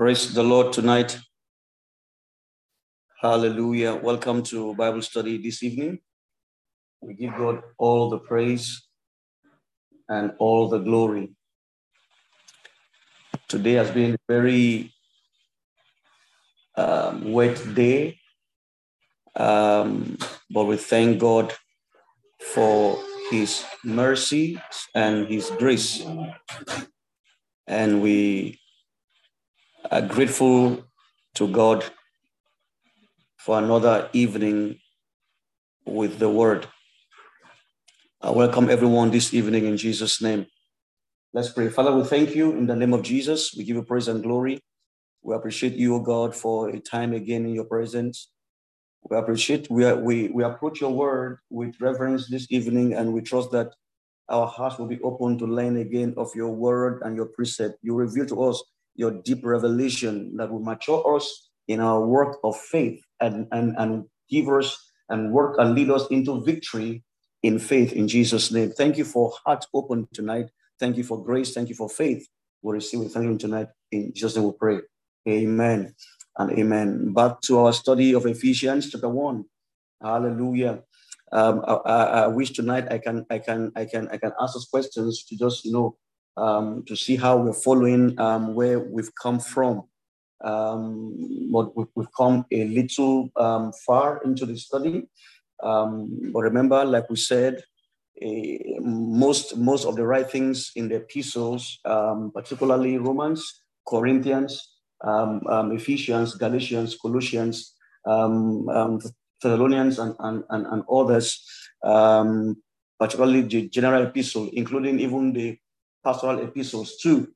Praise the Lord tonight. Hallelujah. Welcome to Bible study this evening. We give God all the praise and all the glory. Today has been a very um, wet day, um, but we thank God for His mercy and His grace. And we are grateful to God for another evening with the word. I welcome everyone this evening in Jesus' name. Let's pray. Father, we thank you in the name of Jesus. We give you praise and glory. We appreciate you, O God, for a time again in your presence. We appreciate, we, we, we approach your word with reverence this evening, and we trust that our hearts will be open to learn again of your word and your precept. You reveal to us your deep revelation that will mature us in our work of faith and, and, and give us and work and lead us into victory in faith in Jesus' name. Thank you for heart open tonight. Thank you for grace. Thank you for faith. We receive it. Thank you tonight. In Jesus' name we pray. Amen and amen. Back to our study of Ephesians chapter 1. Hallelujah. Um, I, I, I, wish tonight I can I can I can I can ask us questions to just you know um, to see how we're following um, where we've come from. Um, but we've come a little um, far into the study. Um, but remember, like we said, uh, most most of the writings in the epistles, particularly Romans, Corinthians, Ephesians, Galatians, Colossians, Thessalonians, and, and, and, and others, particularly the general epistle, including even the pastoral epistles too,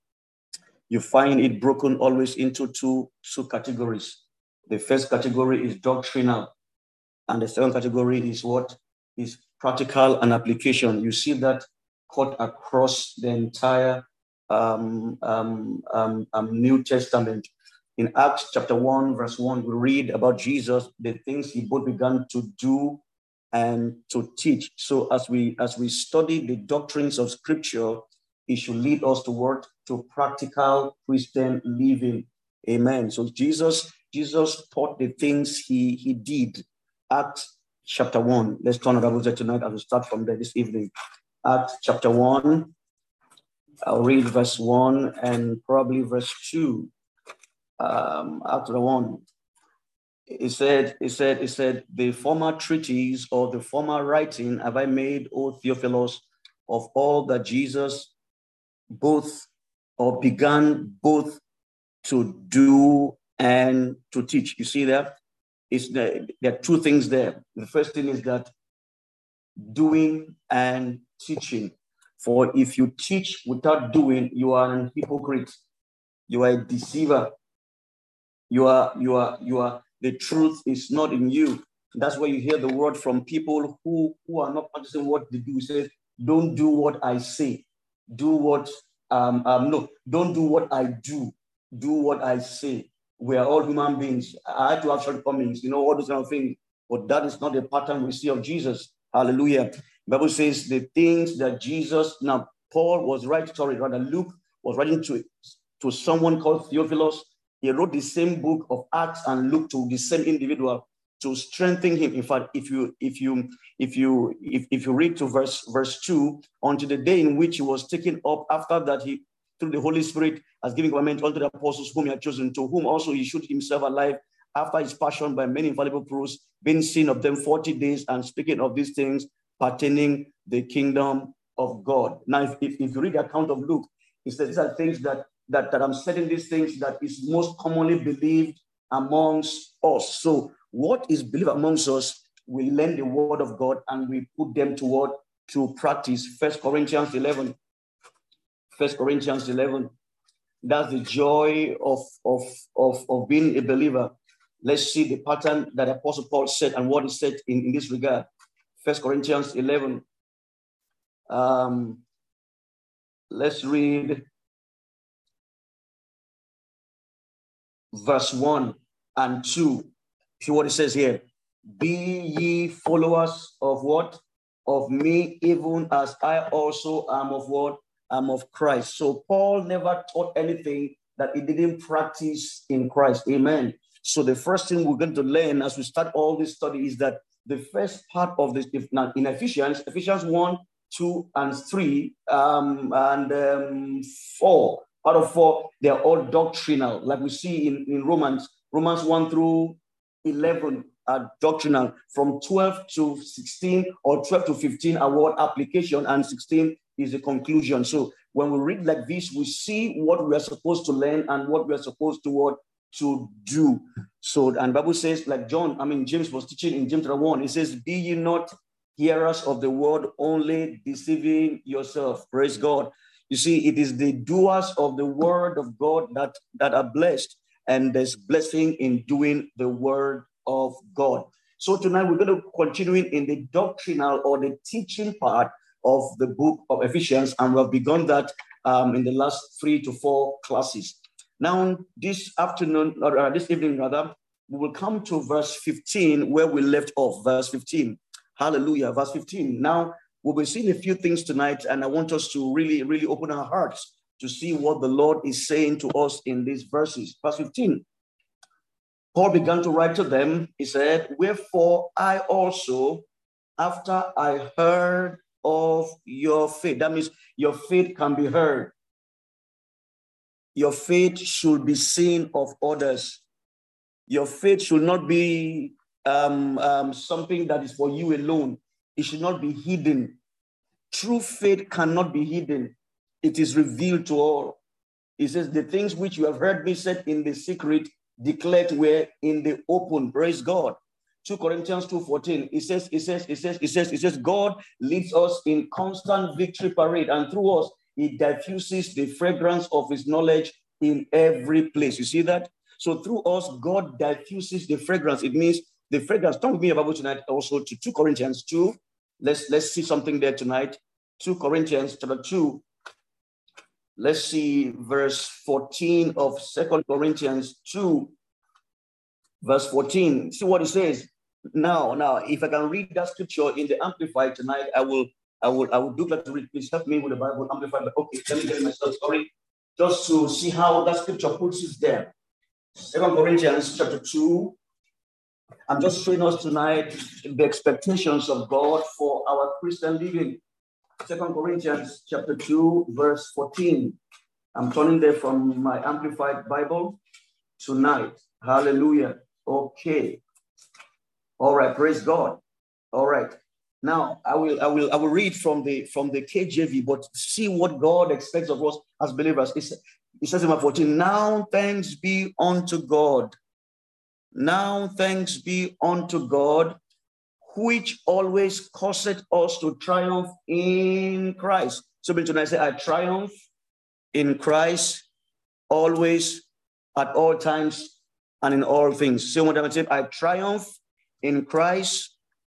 you find it broken always into two, two categories. The first category is doctrinal, and the second category is what is practical and application. You see that cut across the entire um, um, um, um, New Testament. In Acts chapter 1, verse 1, we read about Jesus, the things he both began to do and to teach. So as we as we study the doctrines of scripture, it should lead us toward to practical Christian living. Amen. So Jesus, Jesus taught the things he, he did. Acts chapter 1. Let's turn our Bibles tonight as we start from there this evening. Acts chapter 1. I'll read verse 1 and probably verse 2. Um, after 1. He said, he said, he said, the former treatise or the former writing have I made, O Theophilus, of all that Jesus both or began both to do and to teach. You see that? It's the, there are two things there. The first thing is that doing and teaching. For if you teach without doing, you are an hypocrite. You are a deceiver. You are, you are, you are, the truth is not in you. That's why you hear the word from people who, who are not practicing what they do. Say, don't do what I say do what um, um no don't do what i do. Do what i say. We are all human beings. I had to have shortcomings you know all those kind of things. But that is not the pattern we see of jesus. Hallelujah. Bible says the things that jesus now paul was writing sorry rather luke was writing to to someone called theophilus. He wrote the same book of acts and luke to the same individual to strengthen him. In fact, if you if you if you if, if you read to verse verse two, until the day in which he was taken up, after that he through the Holy Spirit has given commandment unto the apostles whom he had chosen, to whom also he showed himself alive after his passion by many infallible proofs, being seen of them 40 days, and speaking of these things pertaining the kingdom of God. Now, if, if, if you read the account of Luke, he says these are things that, that, that I'm saying these things that is most commonly believed amongst us. So what is believed amongst us, we learn the word of God and we put them to what? To practice. First Corinthians 11. First Corinthians 11. That's the joy of, of, of, of being a believer. Let's see the pattern that Apostle Paul said and what he said in, in this regard. First Corinthians 11. Um, let's read verse 1 and 2. See what it says here. Be ye followers of what? Of me, even as I also am of what? I am of Christ. So Paul never taught anything that he didn't practice in Christ. Amen. So the first thing we're going to learn as we start all this study is that the first part of this, if not in Ephesians, Ephesians 1, 2, and 3, um, and um, 4, out of 4, they're all doctrinal, like we see in, in Romans, Romans 1 through 11 are doctrinal. From 12 to 16 or 12 to 15 award application, and 16 is the conclusion. So when we read like this, we see what we are supposed to learn and what we are supposed to what to do. So, and Bible says, like John, I mean, James was teaching in James 1, he says, Be ye not hearers of the word, only deceiving yourself. Praise God. You see, it is the doers of the word of God that, that are blessed, and there's blessing in doing the word of God. So tonight we're going to continue in the doctrinal or the teaching part of the book of Ephesians, and we've begun that um, in the last three to four classes. Now, this afternoon, or uh, this evening rather, we will come to verse 15 where we left off. Verse 15. Hallelujah. Verse 15. Now, we'll be seeing a few things tonight, and I want us to really, really open our hearts to see what the Lord is saying to us in these verses. Verse 15. Paul began to write to them. He said, Wherefore I also, after I heard of your faith, that means your faith can be heard. Your faith should be seen of others. Your faith should not be um, um, something that is for you alone. It should not be hidden. True faith cannot be hidden. It is revealed to all. He says, The things which you have heard me said in the secret, declared were in the open. Praise God. 2 Corinthians 2:14. It says, it says, it says, it says, it says, God leads us in constant victory parade, and through us, he diffuses the fragrance of his knowledge in every place. You see that? So through us, God diffuses the fragrance. It means the fragrance. Turn with me about tonight also to 2 Corinthians 2. Let's let's see something there tonight. 2 Corinthians chapter 2. Let's see verse 14 of Second Corinthians 2, verse 14. See what it says. Now, now, if I can read that scripture in the Amplified tonight, I will I will, I would do that to read. Please help me with the Bible amplified. But Okay, let me get myself sorry. Just to see how that scripture puts it there. Second Corinthians chapter 2. I'm just showing us tonight the expectations of God for our Christian living. Second Corinthians chapter 2, verse 14. I'm turning there from my amplified Bible tonight. Hallelujah. Okay. All right, praise God. All right. Now I will I will I will read from the from the KJV, but see what God expects of us as believers. It's, it says in verse 14, now thanks be unto God. Now thanks be unto God, which always causeth us to triumph in Christ. So tonight I say, I triumph in Christ always, at all times, and in all things. So what I'm saying, I triumph in Christ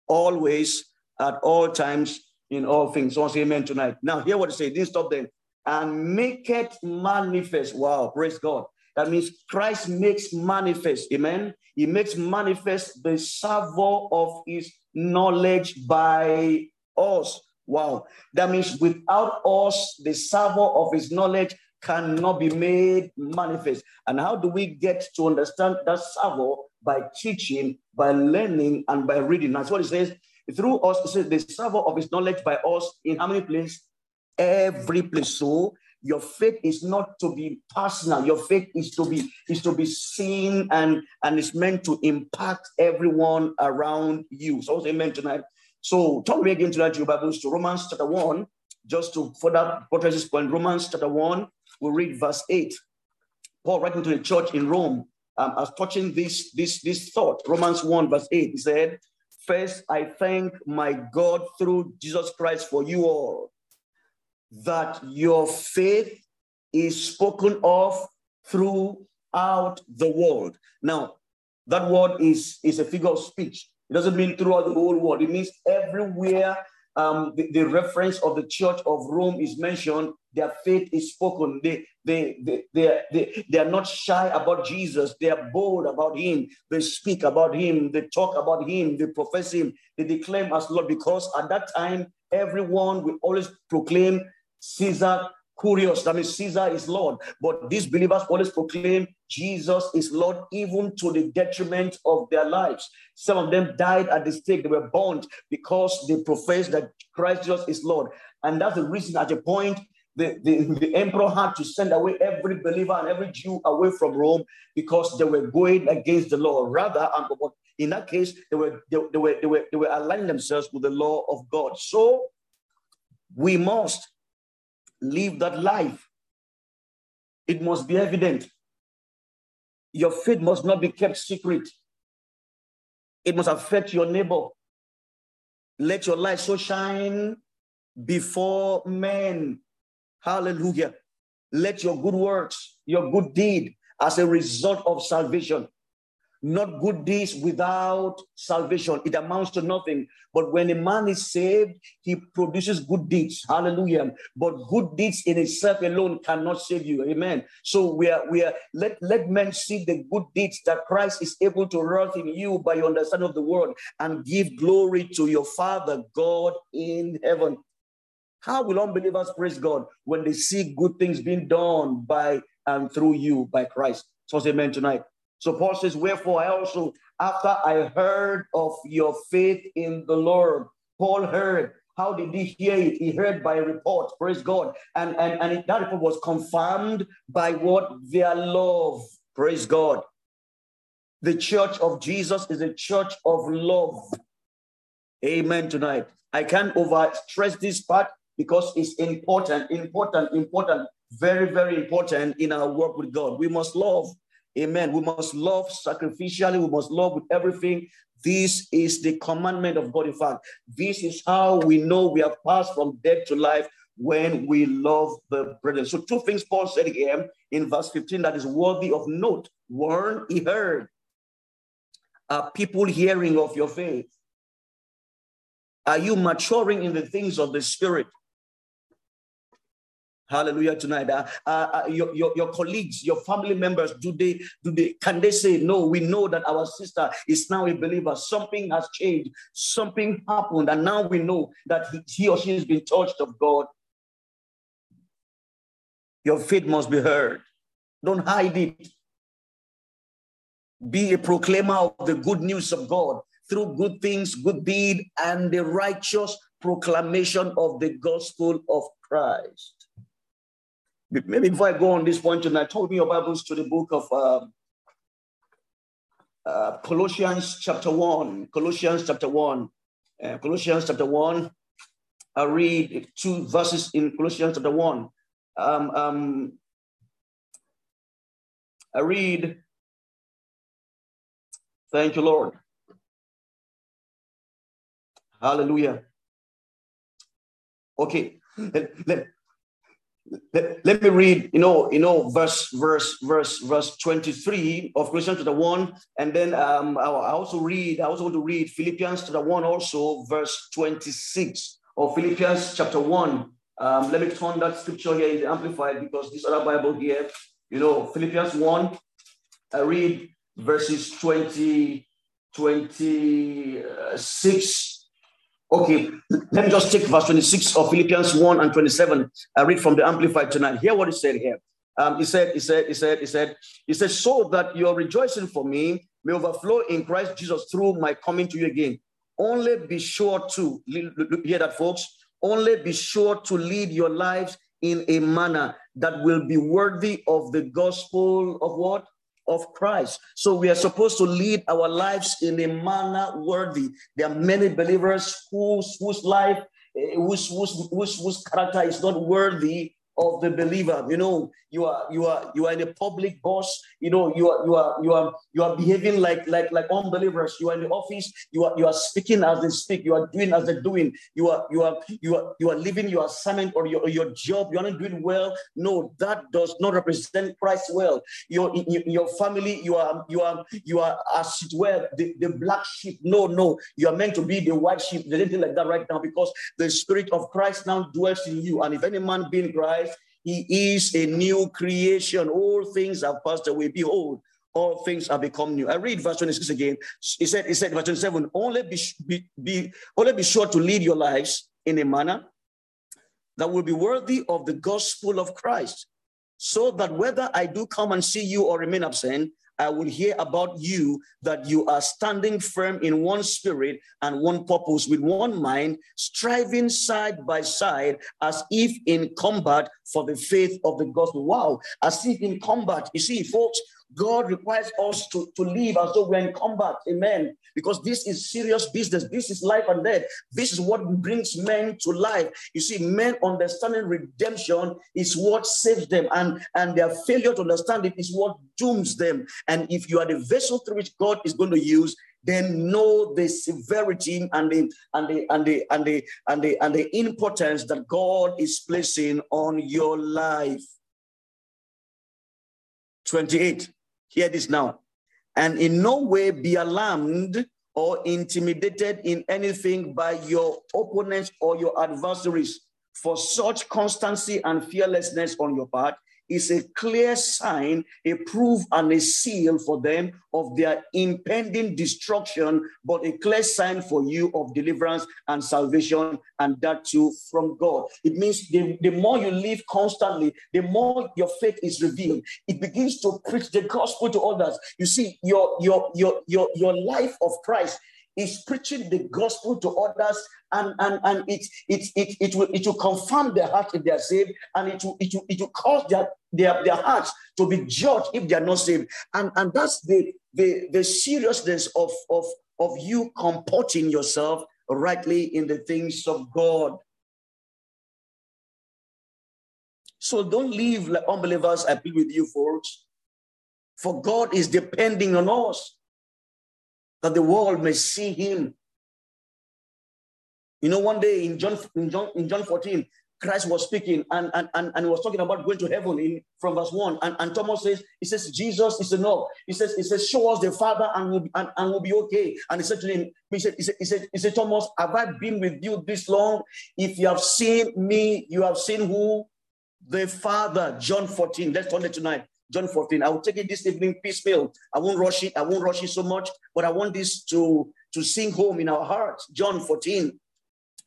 always, at all times in all things. So say amen tonight. Now, hear what it says. Didn't stop there. And make it manifest. Wow, praise God. That means Christ makes manifest. Amen. He makes manifest the savour of his knowledge by us. Wow. That means without us, the savour of his knowledge cannot be made manifest. And how do we get to understand that savour? By teaching, by learning, and by reading. That's what it says through us, it says the server of his knowledge by us in how many places? Every place. So your faith is not to be personal. Your faith is to be is to be seen and and it's meant to impact everyone around you. So amen tonight. So turn me again tonight your Bibles to Romans chapter one, just to further buttress this point. Romans chapter one, we'll read verse eight. Paul writing to the church in Rome, um, as touching this this this thought. Romans one verse eight, he said, First, I thank my God through Jesus Christ for you all, that your faith is spoken of throughout the world. Now, that word is, is a figure of speech. It doesn't mean throughout the whole world. It means everywhere um, the, the, reference of the Church of Rome is mentioned, their faith is spoken. They, they, they, they, they, they are not shy about Jesus. They are bold about him. They speak about him. They talk about him. They profess him. They declare as Lord because at that time, everyone will always proclaim Caesar Kurios, that means Caesar is Lord. But these believers always proclaim Jesus is Lord, even to the detriment of their lives. Some of them died at the stake, they were burned because they professed that Christ Jesus is Lord. And that's the reason at a point the, the, the emperor had to send away every believer and every Jew away from Rome because they were going against the law. Rather, in that case, they were, they, they, were, they, were, they were aligning themselves with the law of God. So we must live that life. It must be evident. Your faith must not be kept secret. It must affect your neighbor. Let your light so shine before men. Hallelujah. Let your good works, your good deed, as a result of salvation, not good deeds without salvation. It amounts to nothing. But when a man is saved, he produces good deeds. Hallelujah. But good deeds in itself alone cannot save you. Amen. So we are, we are, let, let men see the good deeds that Christ is able to wrought in you by your understanding of the word and give glory to your Father God in heaven. How will unbelievers praise God when they see good things being done by and through you by Christ? So, say amen tonight. So Paul says, Wherefore I also, after I heard of your faith in the Lord, Paul heard. How did he hear it? He heard by report, praise God. And, and, and that report was confirmed by what? Their love, praise God. The church of Jesus is a church of love. Amen tonight. I can't over stress this part because it's important, important, important, very, very important in our work with God. We must love. Amen. We must love sacrificially. We must love with everything. This is the commandment of God. In fact, this is how we know we have passed from death to life when we love the brethren. So, two things Paul said here in verse 15 that is worthy of note. One, he heard. Are people hearing of your faith? Are you maturing in the things of the Spirit? Hallelujah tonight. Uh, uh, uh, your, your, your colleagues, your family members, do they do they can they say no? We know that our sister is now a believer. Something has changed. Something happened, and now we know that he, he or she has been touched of God. Your faith must be heard. Don't hide it. Be a proclaimer of the good news of God through good things, good deed, and the righteous proclamation of the gospel of Christ maybe before I go on this point tonight, told me your Bibles to the book of uh, uh, Colossians chapter 1. Colossians chapter 1. Uh, Colossians chapter 1. I read two verses in Colossians chapter 1. Um, um, I read, thank you, Lord. Hallelujah. Okay, let, let, let, let me read, you know, you know, verse, verse, verse, verse 23 of Colossians chapter 1. And then um, I, also read, I also want to read Philippians chapter 1, also verse 26 of Philippians chapter 1. Um, let me turn that scripture here in the Amplified because this other Bible here, you know, Philippians 1, I read verses 20, 26 Okay, let me just take verse 26 of Philippians 1 and 27. I read from the Amplified tonight. Hear what he said here. Um, he said, he said, he said, he said, he said, so that your rejoicing for me may overflow in Christ Jesus through my coming to you again. Only be sure to hear that, folks. Only be sure to lead your lives in a manner that will be worthy of the gospel of what? Of Christ. So we are supposed to lead our lives in a manner worthy. There are many believers whose whose life, eh, whose, whose, whose, whose character is not worthy of the believer. You know, you are you are you are in a public boss. You know, you are you are you are you are behaving like like like unbelievers. You are in the office. You are you are speaking as they speak. You are doing as they're doing. You are you are you are you are living your assignment or your your job. You are not doing well. No, that does not represent Christ well. Your your family. You are you are you are as it were the, the black sheep. No, no, you are meant to be the white sheep. There's anything like that right now because the spirit of Christ now dwells in you. And if any man be in Christ, he is a new creation. All things have passed away. Behold, all things have become new. I read verse 26 again. He said, he said, verse 27, only be, be, be, only be sure to lead your lives in a manner that will be worthy of the gospel of Christ, so that whether I do come and see you or remain absent, I will hear about you that you are standing firm in one spirit and one purpose, with one mind, striving side by side as if in combat for the faith of the gospel. Wow, as if in combat. You see, folks, God requires us to, to live as though we're in combat. Amen. Because this is serious business. This is life and death. This is what brings men to life. You see, men understanding redemption is what saves them, and, and their failure to understand it is what dooms them. And if you are the vessel through which God is going to use, then know the severity and the and the and the and the and the and the importance that God is placing on your life. 28. Hear this now. And in no way be alarmed or intimidated in anything by your opponents or your adversaries. For such constancy and fearlessness on your part is a clear sign, a proof, and a seal for them of their impending destruction, but a clear sign for you of deliverance and salvation, and that too from God. It means the, the more you live constantly, the more your faith is revealed. It begins to preach the gospel to others. You see, your your your your, your life of Christ is preaching the gospel to others and and and it it it, it will it will confirm their heart if they are saved and it will it will, it will cause their, their their hearts to be judged if they are not saved. And and that's the the the seriousness of of of you comporting yourself rightly in the things of god. So don't live like unbelievers i plead with you folks. For god is depending on us that the world may see him. You know, one day in John, in John, in John 14, Christ was speaking and, and, and, and was talking about going to heaven in from verse 1. And, and Thomas says, He says, Jesus is enough. He says, He says, show us the Father and we'll, and, and we'll be okay. And he said to him, He said, he said, he said, he said, Thomas, have I been with you this long? If you have seen me, you have seen who? The Father. John 14. Let's turn it tonight. John 14. I will take it this evening piecemeal. I won't rush it. I won't rush it so much, but I want this to, to sing home in our hearts. John 14.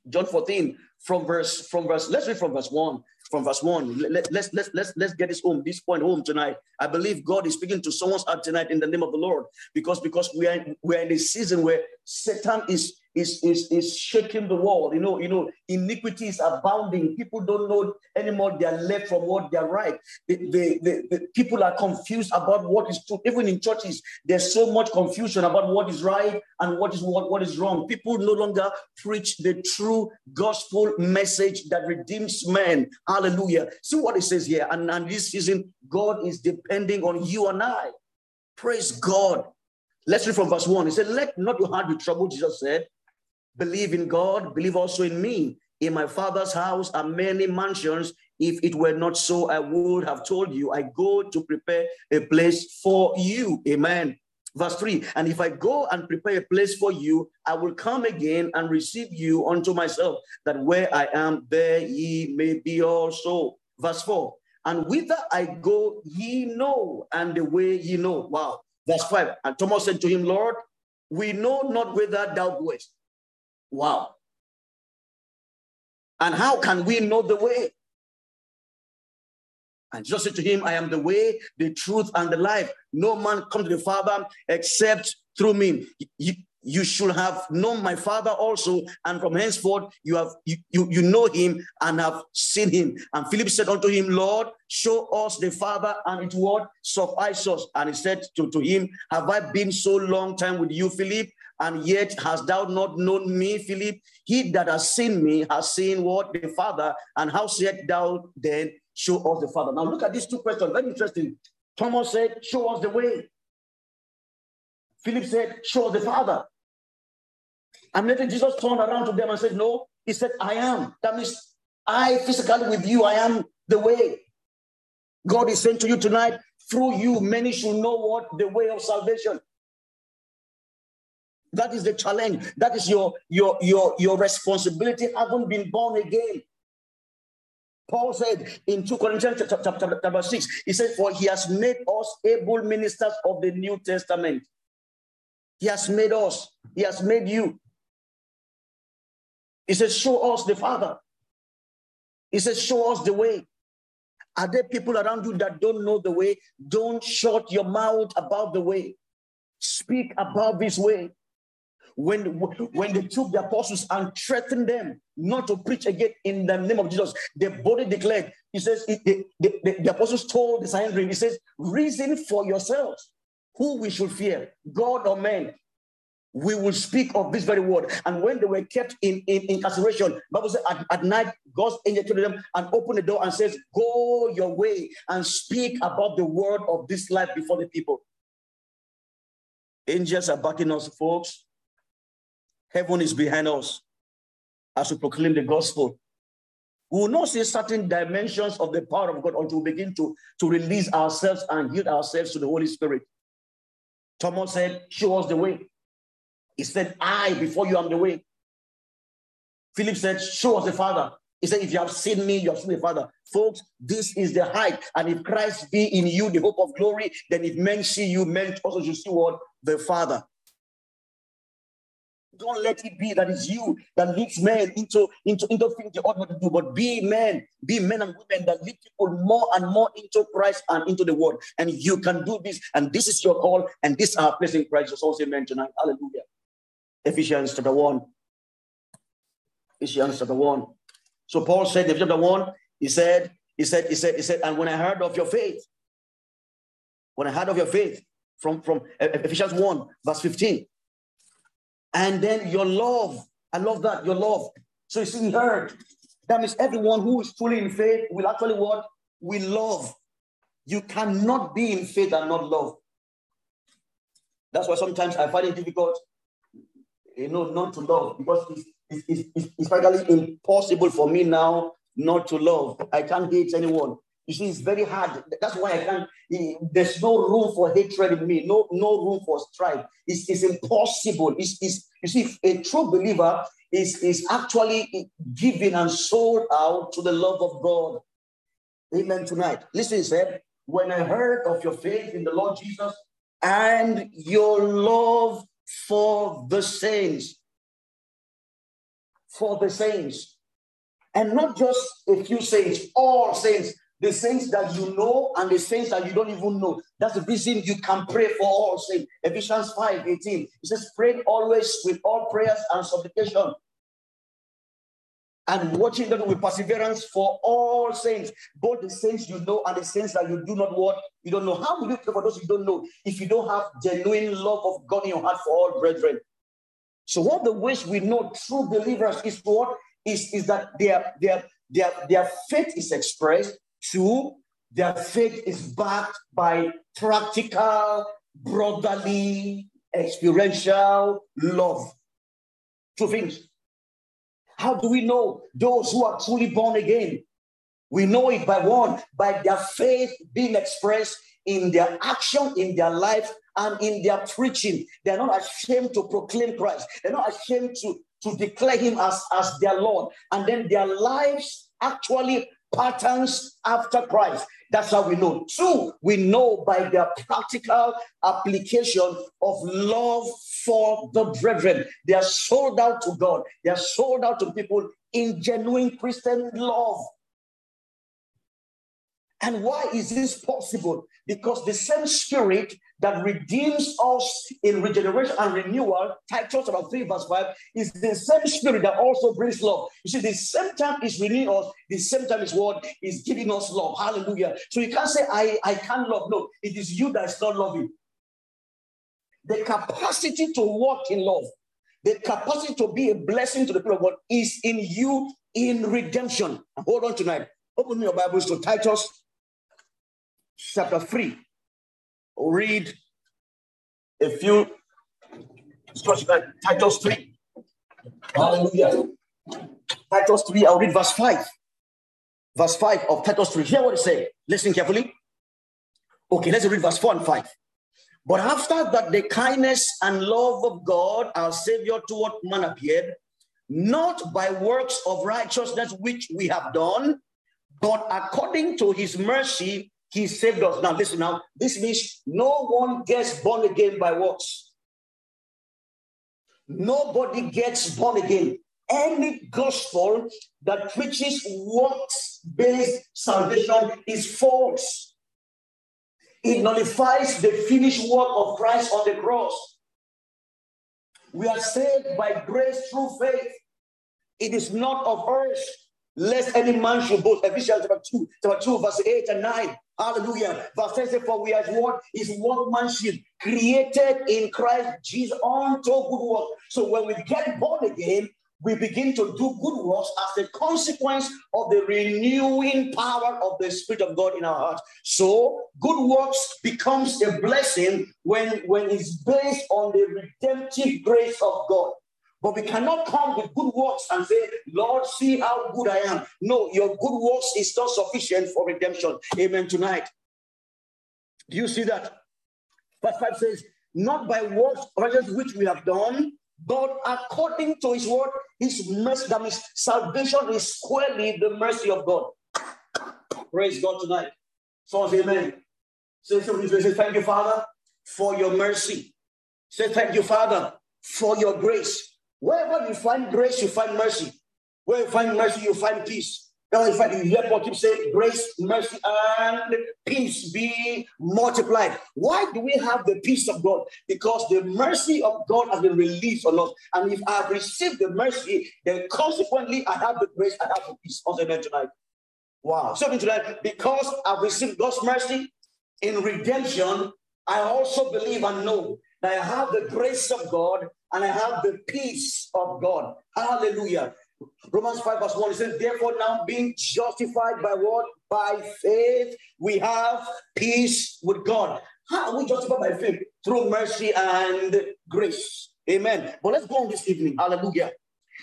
John 14 from verse from verse let's read from verse 1 from verse 1 Let, let's let's let's let's get this home this point home tonight i believe god is speaking to someone's heart tonight in the name of the lord because because we are we're in a season where satan is is, is, is shaking the world. You know, you know, iniquity is abounding. People don't know anymore they are left from what they are right. The, the, the, the, people are confused about what is true. Even in churches, there's so much confusion about what is right and what is what, what is wrong. People no longer preach the true gospel message that redeems men. Hallelujah. See what it says here. And, and this season, God is depending on you and I. Praise God. Let's read from verse 1. He said, Let not your heart be troubled, Jesus said believe in God, believe also in me. In my father's house are many mansions. If it were not so, I would have told you, I go to prepare a place for you. Amen. Verse 3 And if I go and prepare a place for you, I will come again and receive you unto myself, that where I am, there ye may be also. Verse 4 And whither I go, ye know, and the way ye know. Wow. Verse 5 And Thomas said to him, Lord, we know not whither thou goest Wow. And how can we know the way? And Jesus said to him, I am the way, the truth, and the life. No man comes to the Father except through me. You, you should have known my Father also, and from henceforth you have you, you, you know him and have seen him. And Philip said unto him, Lord, show us the Father, and it what suffice us. And he said to, to him, Have I been so long time with you, Philip? And yet hast thou not known me, Philip? He that has seen me has seen what the Father, and how said thou then, show us the Father? Now look at these two questions, very interesting. Thomas said, show us the way. Philip said, show us the Father. And later Jesus turned around to them and said, no, he said, I am. That means I physically with you, I am the way. God is saying to you tonight, through you, many should know what the way of salvation. That is the challenge. That is your your your your responsibility. Haven't been born again. Paul said in 2 Corinthians chapter, chapter 6, he said, For he has made us able ministers of the New Testament. He has made us, he has made you. He says, Show us the Father. He says, Show us the way. Are there people around you that don't know the way? Don't shut your mouth about the way. Speak about this way. When, when they took the apostles and threatened them not to preach again in the name of Jesus, they boldly declared, he says, the, the, the, the apostles told the Sanhedrin, he says, reason for yourselves who we should fear, God or man we will speak of this very word. And when they were kept in, in incarceration, Bible says at, at night, God's angel to them and open the door and says, Go your way and speak about the word of this life before the people. Angels are backing us, folks. Heaven is behind us as we proclaim the gospel. We will not see certain dimensions of the power of God until we begin to, to release ourselves and yield ourselves to the Holy Spirit. Thomas said, Show us the way. He said, I, before you am the way. Philip said, Show us the Father. He said, If you have seen me, you have seen the Father. Folks, this is the height. And if Christ be in you, the hope of glory, then if men see you, men also should see what? The Father. Don't let it be that it's you that leads men into, into, into things they ought not to do, but be men, be men and women that lead people more and more into Christ and into the world. And you can do this. And this is your call. And this is our place in Christ. Just also amen tonight. Hallelujah. Ephesians chapter 1. Ephesians chapter 1. So Paul said in chapter 1, he said, he said, he said, he said, and when I heard of your faith, when I heard of your faith from, from uh, Ephesians 1, verse 15, and then your love, I love that, your love. So you see, heard. That means everyone who is truly in faith will actually what? Will love. You cannot be in faith and not love. That's why sometimes I find it difficult you know, not to love because it's, it's, it's, it's practically impossible for me now not to love. I can't hate anyone. You see, it's very hard. That's why I can't. Eh, there's no room for hatred in me. No, no room for strife. It's, it's impossible. It's, it's, you see, a true believer is, is actually eh, given and sold out to the love of God. Amen. Tonight, listen, he said, when I heard of your faith in the Lord Jesus and your love for the saints. For the saints. And not just a few saints, all saints. The saints that you know and the saints that you don't even know. That's the reason you can pray for all saints. Ephesians 5 18. It says, Pray always with all prayers and supplication and watching them with perseverance for all saints, both the saints you know and the saints that you do not want, you don't know. How will you pray for those you don't know if you don't have genuine love of God in your heart for all brethren? So, one of the ways we know true believers is what is, is that their, their, their, their faith is expressed, two, their faith is backed by practical, brotherly, experiential love. Two things. How do we know those who are truly born again? We know it by one, by their faith being expressed in their action, in their life, and in their preaching. They're not ashamed to proclaim Christ. They're not ashamed to, to declare him as, as their Lord. And then their lives actually patterns after Christ. That's how we know. Two, we know by their practical application of love for the brethren. They are sold out to God, they are sold out to people in genuine Christian love. And why is this possible? Because the same spirit that redeems us in regeneration and renewal, Titus chapter 3, verse 5, is the same spirit that also brings love. You see, the same time is renewing us, the same time is what is giving us love. Hallelujah. So you can't say, I, I can't love. No, it is you that is not loving. The capacity to walk in love, the capacity to be a blessing to the people of God is in you in redemption. Hold on tonight. Open your Bibles to Titus chapter 3. Read a few scriptures, Titus 3. Hallelujah. Titus 3, I'll read verse 5. Verse 5 of Titus 3. Hear what it says. Listen carefully. Okay, let's read verse 4 and 5. But after that, the kindness and love of God, our Savior, toward man appeared, not by works of righteousness which we have done, but according to his mercy, he saved us. Now, listen now. This means no one gets born again by works. Nobody gets born again any gospel that preaches works based salvation is false. It nullifies the finished work of Christ on the cross. We are saved by grace through faith. It is not of us, lest any man should boast. Ephesians chapter 2, chapter 2, verse 8 and 9. Hallelujah. Verse 10 says, For we are what is workmanship created in Christ Jesus unto good work. So when we get born again, we begin to do good works as a consequence of the renewing power of the Spirit of God in our hearts. So good works becomes a blessing when, when it's based on the redemptive grace of God. But we cannot come with good works and say, Lord, see how good I am. No, your good works is not sufficient for redemption. Amen. Tonight. Do you see that? Verse 5 says, Not by works righteous which we have done, but according to his word, his mercy, that means salvation is squarely the mercy of God. Praise God tonight. So Amen. say. Say, say, thank you, Father, for your mercy. Say, thank you, Father, for your grace. Wherever you find grace, you find mercy. Where you find mercy, you find peace. Now, in fact, you hear Paul keep saying, grace, mercy, and peace be multiplied. Why do we have the peace of God? Because the mercy of God has been released on us. And if I have received the mercy, then consequently, I have the grace, I have the peace. Also, amen tonight. Wow. So, tonight, because I've received God's mercy in redemption, I also believe and know I have the grace of God and I have the peace of God. Hallelujah. Romans 5 verse 1 it says, Therefore, now being justified by what? By faith, we have peace with God. How are we justified by faith? Through mercy and grace. Amen. But let's go on this evening. Hallelujah.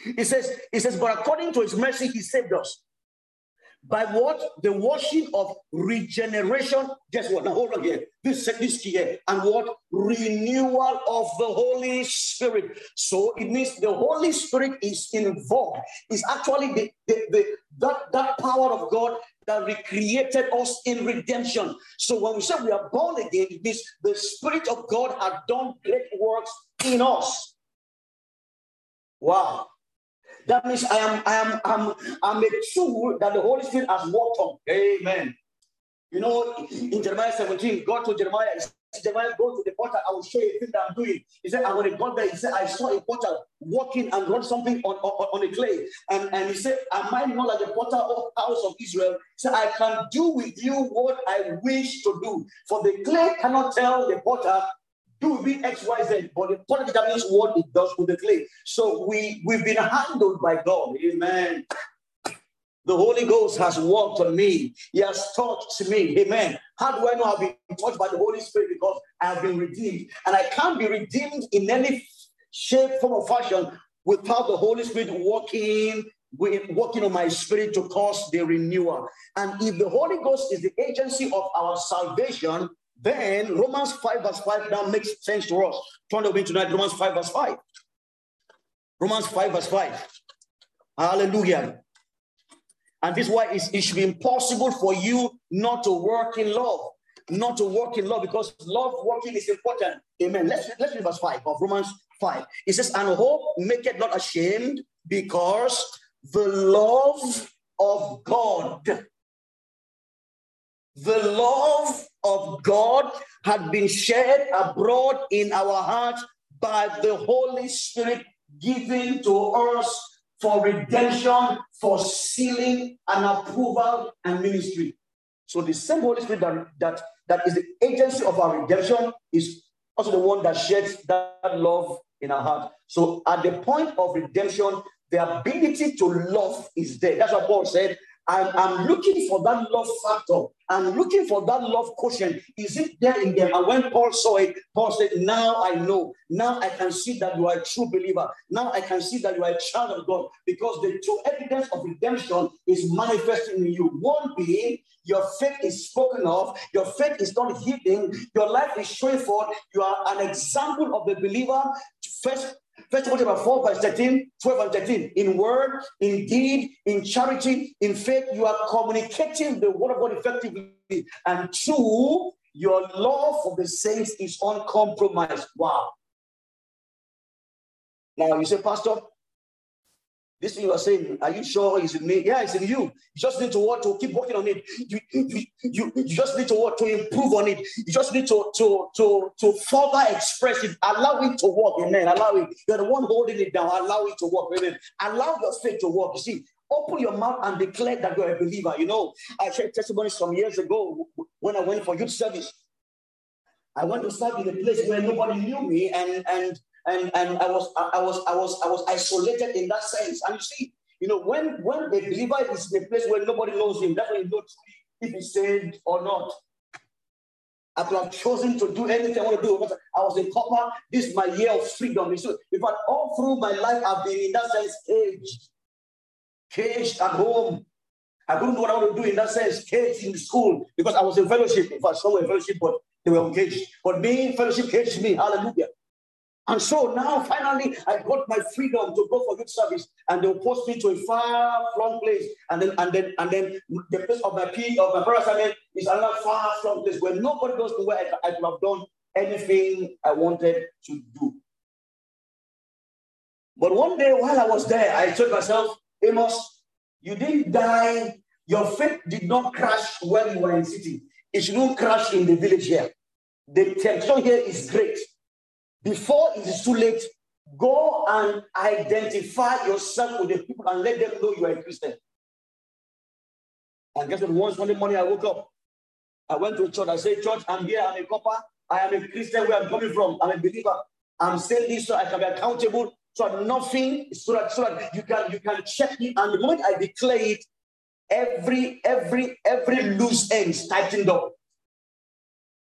It says, it says, but according to his mercy, he saved us by what? The washing of regeneration. Guess what? Now hold on here. This this here. And what? Renewal of the Holy Spirit. So it means the Holy Spirit is involved. It's actually the, the, the that, that power of God that recreated us in redemption. So when we say we are born again, it means the Spirit of God had done great works in us. Wow. That means I am, I am, I'm, I'm a tool that the Holy Spirit has worked on. Amen. You know, in Jeremiah 17, God told Jeremiah, Jeremiah, go to the potter, I will show you a thing that I'm doing. He said, I when he got there, he said, I saw a potter walking and run something on, on, on a clay. And, and he said, Am I not like the potter of house of Israel? Said, I can do with you what I wish to do. For the clay cannot tell the potter do be X, Y, Z, but the product determines what it does with the clay. So we, we've been handled by God. Amen. The Holy Ghost has worked on me. He has touched me. Amen. How do I know I've been touched by the Holy Spirit? Because I have been redeemed. And I can't be redeemed in any shape, form, or fashion without the Holy Spirit working working on my spirit to cause the renewal. And if the Holy Ghost is the agency of our salvation, then Romans 5 verse 5 now makes sense to us. Turn me tonight, Romans 5 verse 5. Romans 5 verse 5. Hallelujah. And this is why it should be impossible for you not to work in love. Not to work in love because love working is important. Amen. Let's, let's read verse 5 of Romans 5. It says, And hope make it not ashamed because the love of God, the love of God had been shed abroad in our hearts by the Holy Spirit given to us for redemption, for sealing and approval and ministry. So the same Holy Spirit that, that, that is the agency of our redemption is also the one that sheds that love in our heart. So at the point of redemption, the ability to love is there. That's what Paul said. I'm, I'm looking for that love factor. I'm looking for that love quotient. Is it there in them? And when Paul saw it, Paul said, Now I know. Now I can see that you are a true believer. Now I can see that you are a child of God because the true evidence of redemption is manifesting in you. One being, your faith is spoken of, your faith is not hidden, your life is showing forth. You are an example of the believer. First First Timothy chapter 4, verse 13, 12 and 13. In word, in deed, in charity, in faith, you are communicating the word of God effectively. And two, your love for the saints is uncompromised. Wow. Now you say, Pastor, This thing you are saying, are you sure it's in me? Yeah, it's in you. You just need to what to keep working on it. You, you, you, you just need to what to improve on it. You just need to to to to further express it. Allow it to work. Amen. Allow it. You're the one holding it down. Allow it to work. Amen. Allow your faith to work. You see, open your mouth and declare that you're a believer. You know, I shared testimony some years ago when I went for youth service. I went to serve in a place where nobody knew me, and and and and I was I was I was I was isolated in that sense. And you see, you know, when when a believer is in a place where nobody knows him, that's when you know if he's saved or not. I could have chosen to do anything I want to do I was a corper. This is my year of freedom. So, in fact, all through my life, I've been in that sense caged, caged at home. I couldn't do what I want to do in that sense, caged in school because I was in fellowship. In fact, some were in fellowship, but they were engaged. But me, fellowship caged me. Hallelujah. And so now, finally, I got my freedom to go for youth service, and they'll post me to a far flung place, and then and then and then the place of my P of my brother's is another far flung place where nobody knows where I, I could have done anything I wanted to do. But one day while I was there, I told myself, Amos, you didn't die. Your faith did not crash when you were in city. It shouldn't crash in the village here. The temptation here is great before it is too late, go and identify yourself with the people and let them know you are a Christian. And guess what? One Sunday morning, I woke up. I went to church. I said, Church, I'm here. I'm a corper. I am a Christian where I'm coming from. I'm a believer. I'm saying this so I can be accountable. So nothing, so that, so that you can you can check me. And the moment I declare it, every every every loose end tightened up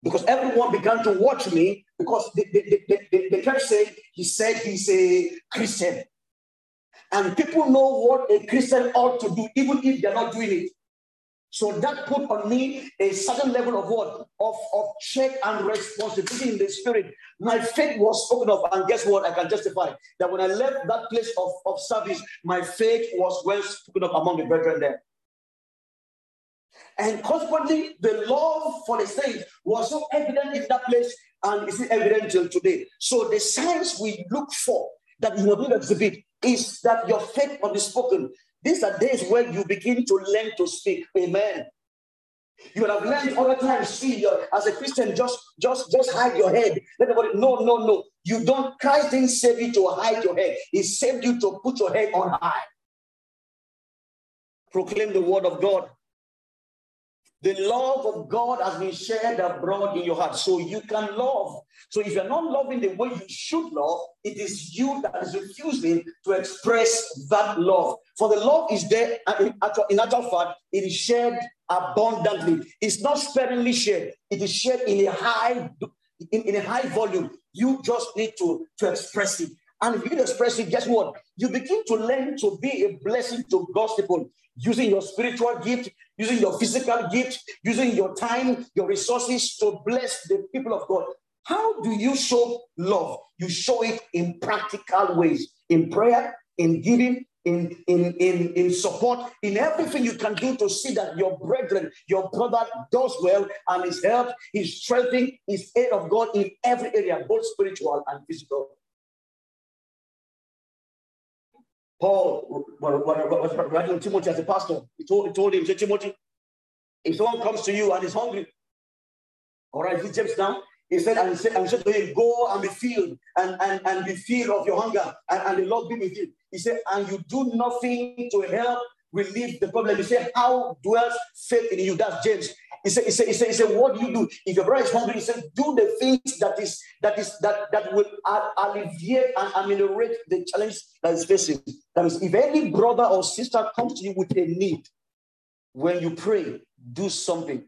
because everyone began to watch me because the, the, the, the, kept saying he said he's a Christian. And people know what a Christian ought to do, even if they're not doing it. So that put on me a certain level of what? Of, of check and responsibility in the spirit. My faith was spoken of, and guess what? I can justify that when I left that place of, of service, my faith was well spoken of among the brethren there. And consequently, the love for the saints was so evident in that place and is evident till today. So the signs we look for that you will exhibit is that your faith will be spoken. These are days where you begin to learn to speak. Amen. You have learned all the time, see, as a Christian, just, just, just hide your head. Let everybody, no, no, no. You don't, Christ didn't save you to hide your head. He saved you to put your head on high. Proclaim the word of God. The love of God has been shared abroad in your heart, so you can love. So if you're not loving the way you should love, it is you that is refusing to express that love. For the love is there, in actual, in actual fact, it is shared abundantly. It's not sparingly shared. It is shared in a high, in, in a high volume. You just need to, to express it. And if you express it, guess what? You begin to learn to be a blessing to God's people using your spiritual gift, using your physical gift, using your time, your resources to bless the people of God. How do you show love? You show it in practical ways, in prayer, in giving, in, in, in, in support, in everything you can do to see that your brethren, your brother does well and is helped, is strengthened, is aid of God in every area, both spiritual and physical. Paul was writing Timothy as a pastor. He told, he told him, said, Timothy, if someone comes to you and is hungry, all right, he jumps down. He said, and he said, and said to him, go and be filled and, and, and be filled of your hunger, and, and the Lord be with you. He said, and you do nothing to help relieve the problem. He said, How dwells faith in you? That's James. He said, he said, he said, he said, what do you do? If your brother is hungry, he said, do the things that is that is that that will alleviate and ameliorate the challenge that is facing. That means if any brother or sister comes to you with a need, when you pray, do something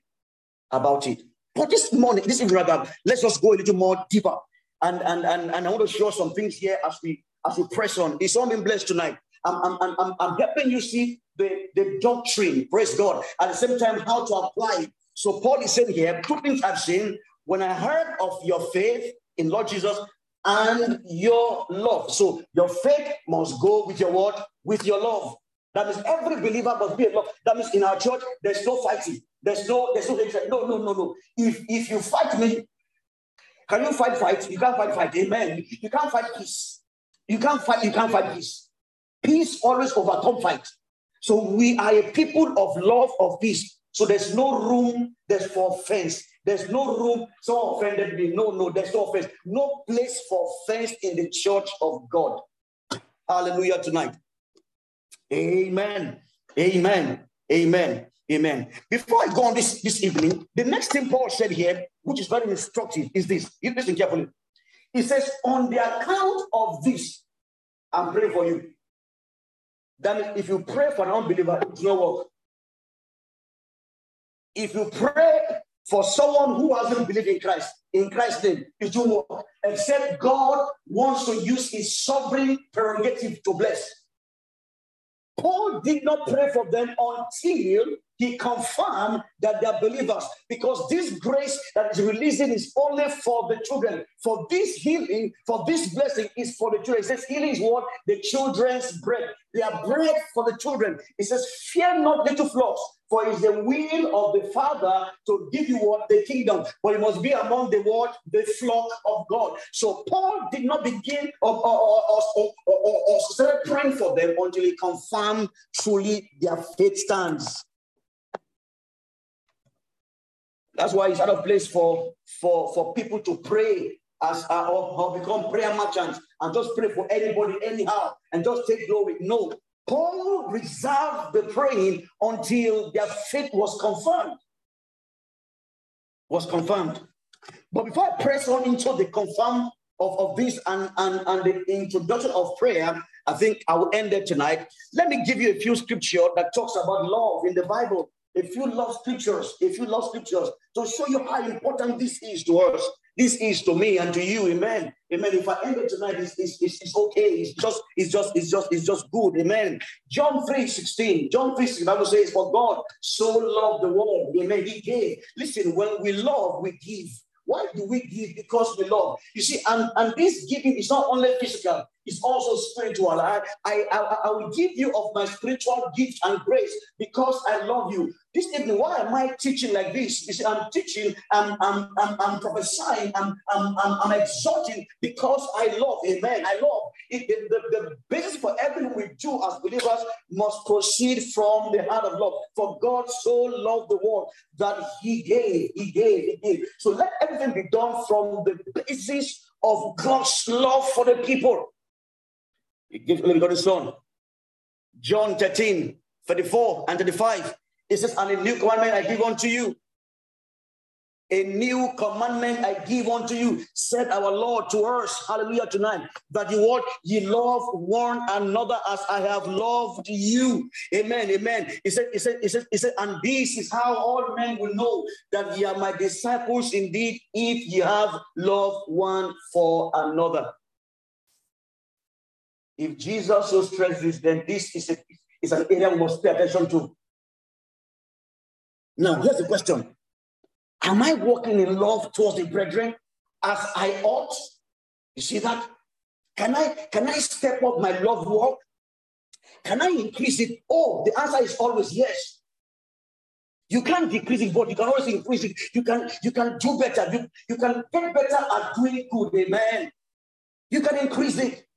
about it. But this morning, this evening, rather, let's just go a little more deeper. And and and, and I want to show some things here as we as we press on. Is someone blessed tonight? I'm, I'm, I'm, I'm helping you see the, the doctrine, praise God, at the same time, how to apply it. So Paul is saying here, two things I've seen when I heard of your faith in Lord Jesus and your love. So your faith must go with your word, with your love. That means every believer must be in love. That means in our church, there's no fighting. There's no, there's no, no, no, no, no. If if you fight me, can you fight fight? You can't fight fight. Amen. You can't fight peace. You can't fight, you can't fight peace. Peace always overcome fight. So we are a people of love, of peace. So there's no room, there's for offense. There's no room, so offended me. No, no, there's no offense. No place for offense in the church of God. Hallelujah tonight. Amen. Amen. Amen. Amen. Before I go on this, this evening, the next thing Paul said here, which is very instructive, is this. You listen carefully. He says, On the account of this, I'm praying for you. That if you pray for an unbeliever, it's no work. If you pray for someone who hasn't believed in Christ, in Christ's name, it won't work. Except God wants to use his sovereign prerogative to bless. Paul did not pray for them until he confirmed that they're believers because this grace that is releasing is only for the children. For this healing, for this blessing is for the children. It says healing is what? The children's bread. They are bread for the children. It says, Fear not, little flocks, for it's the will of the Father to give you what? The kingdom. But it must be among the what? The flock of God. So Paul did not begin or, or, or, or, or, or started praying for them until he confirmed truly their faith stands. That's why it's out of place for, for, for people to pray as uh, or, or become prayer merchants and just pray for anybody anyhow and just take glory. No, Paul reserved the praying until their faith was confirmed. Was confirmed. But before I press on into the confirm of, of this and, and, and the introduction of prayer, I think I will end it tonight. Let me give you a few scripture that talks about love in the Bible if you love scriptures, if you love scriptures, to show you how important this is to us, this is to me and to you, amen. Amen. If I end it tonight, it's, it's, it's, it's, okay. It's just, it's just, it's just, it's just good. Amen. John 3 16. John 3 16, Bible says, For God so loved the world. Amen. He gave. Listen, when we love, we give. Why do we give? Because we love. You see, and, and this giving is not only physical, it's also spiritual. I, I, I, I will give you of my spiritual gift and grace because I love you. This evening, why am I teaching like this? You see, I'm teaching, I'm, I'm, I'm, I'm prophesying, I'm, I'm, I'm, I'm exhorting because I love. Amen. I love. It, the, the, the basis for everything we do as believers must proceed from the heart of love. For God so loved the world that he gave, he gave, he gave. So let everything be done from the basis of God's love for the people. He gives only begotten Son. John 13, 34 and 35. It says, And a new commandment I give unto you. A new commandment I give unto you, said our Lord to us, hallelujah, tonight, that you what? Ye love one another as I have loved you. Amen, amen. He said, he said, he said, he said, and this is how all men will know that ye are my disciples indeed, if ye have love one for another. If Jesus so stressed this, then this is, a, is an area we must pay attention to. Now, here's the question Am I walking in love towards the brethren as I ought? You see that? Can I can I step up my love walk? Can I increase it? Oh, the answer is always yes. You can't decrease it, but you can always increase it. You can you can do better. You, you can get better at doing good. Amen. You can increase it.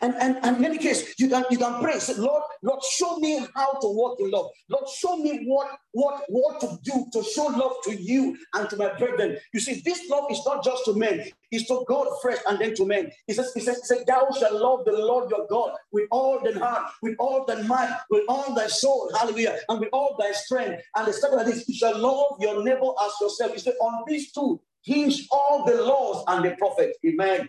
And, and, and in many cases, you can you can pray. Say, Lord, Lord, show me how to walk in love. Lord, show me what what what to do to show love to you and to my brethren. You see, this love is not just to men; it's to God first and then to men. He says, He says, he Thou shalt love the Lord your God with all thy heart, with all thy mind, with all thy soul, hallelujah, and with all thy strength. And the second of this, you shall love your neighbor as yourself. He said, On these two hinge all the laws and the prophets. Amen.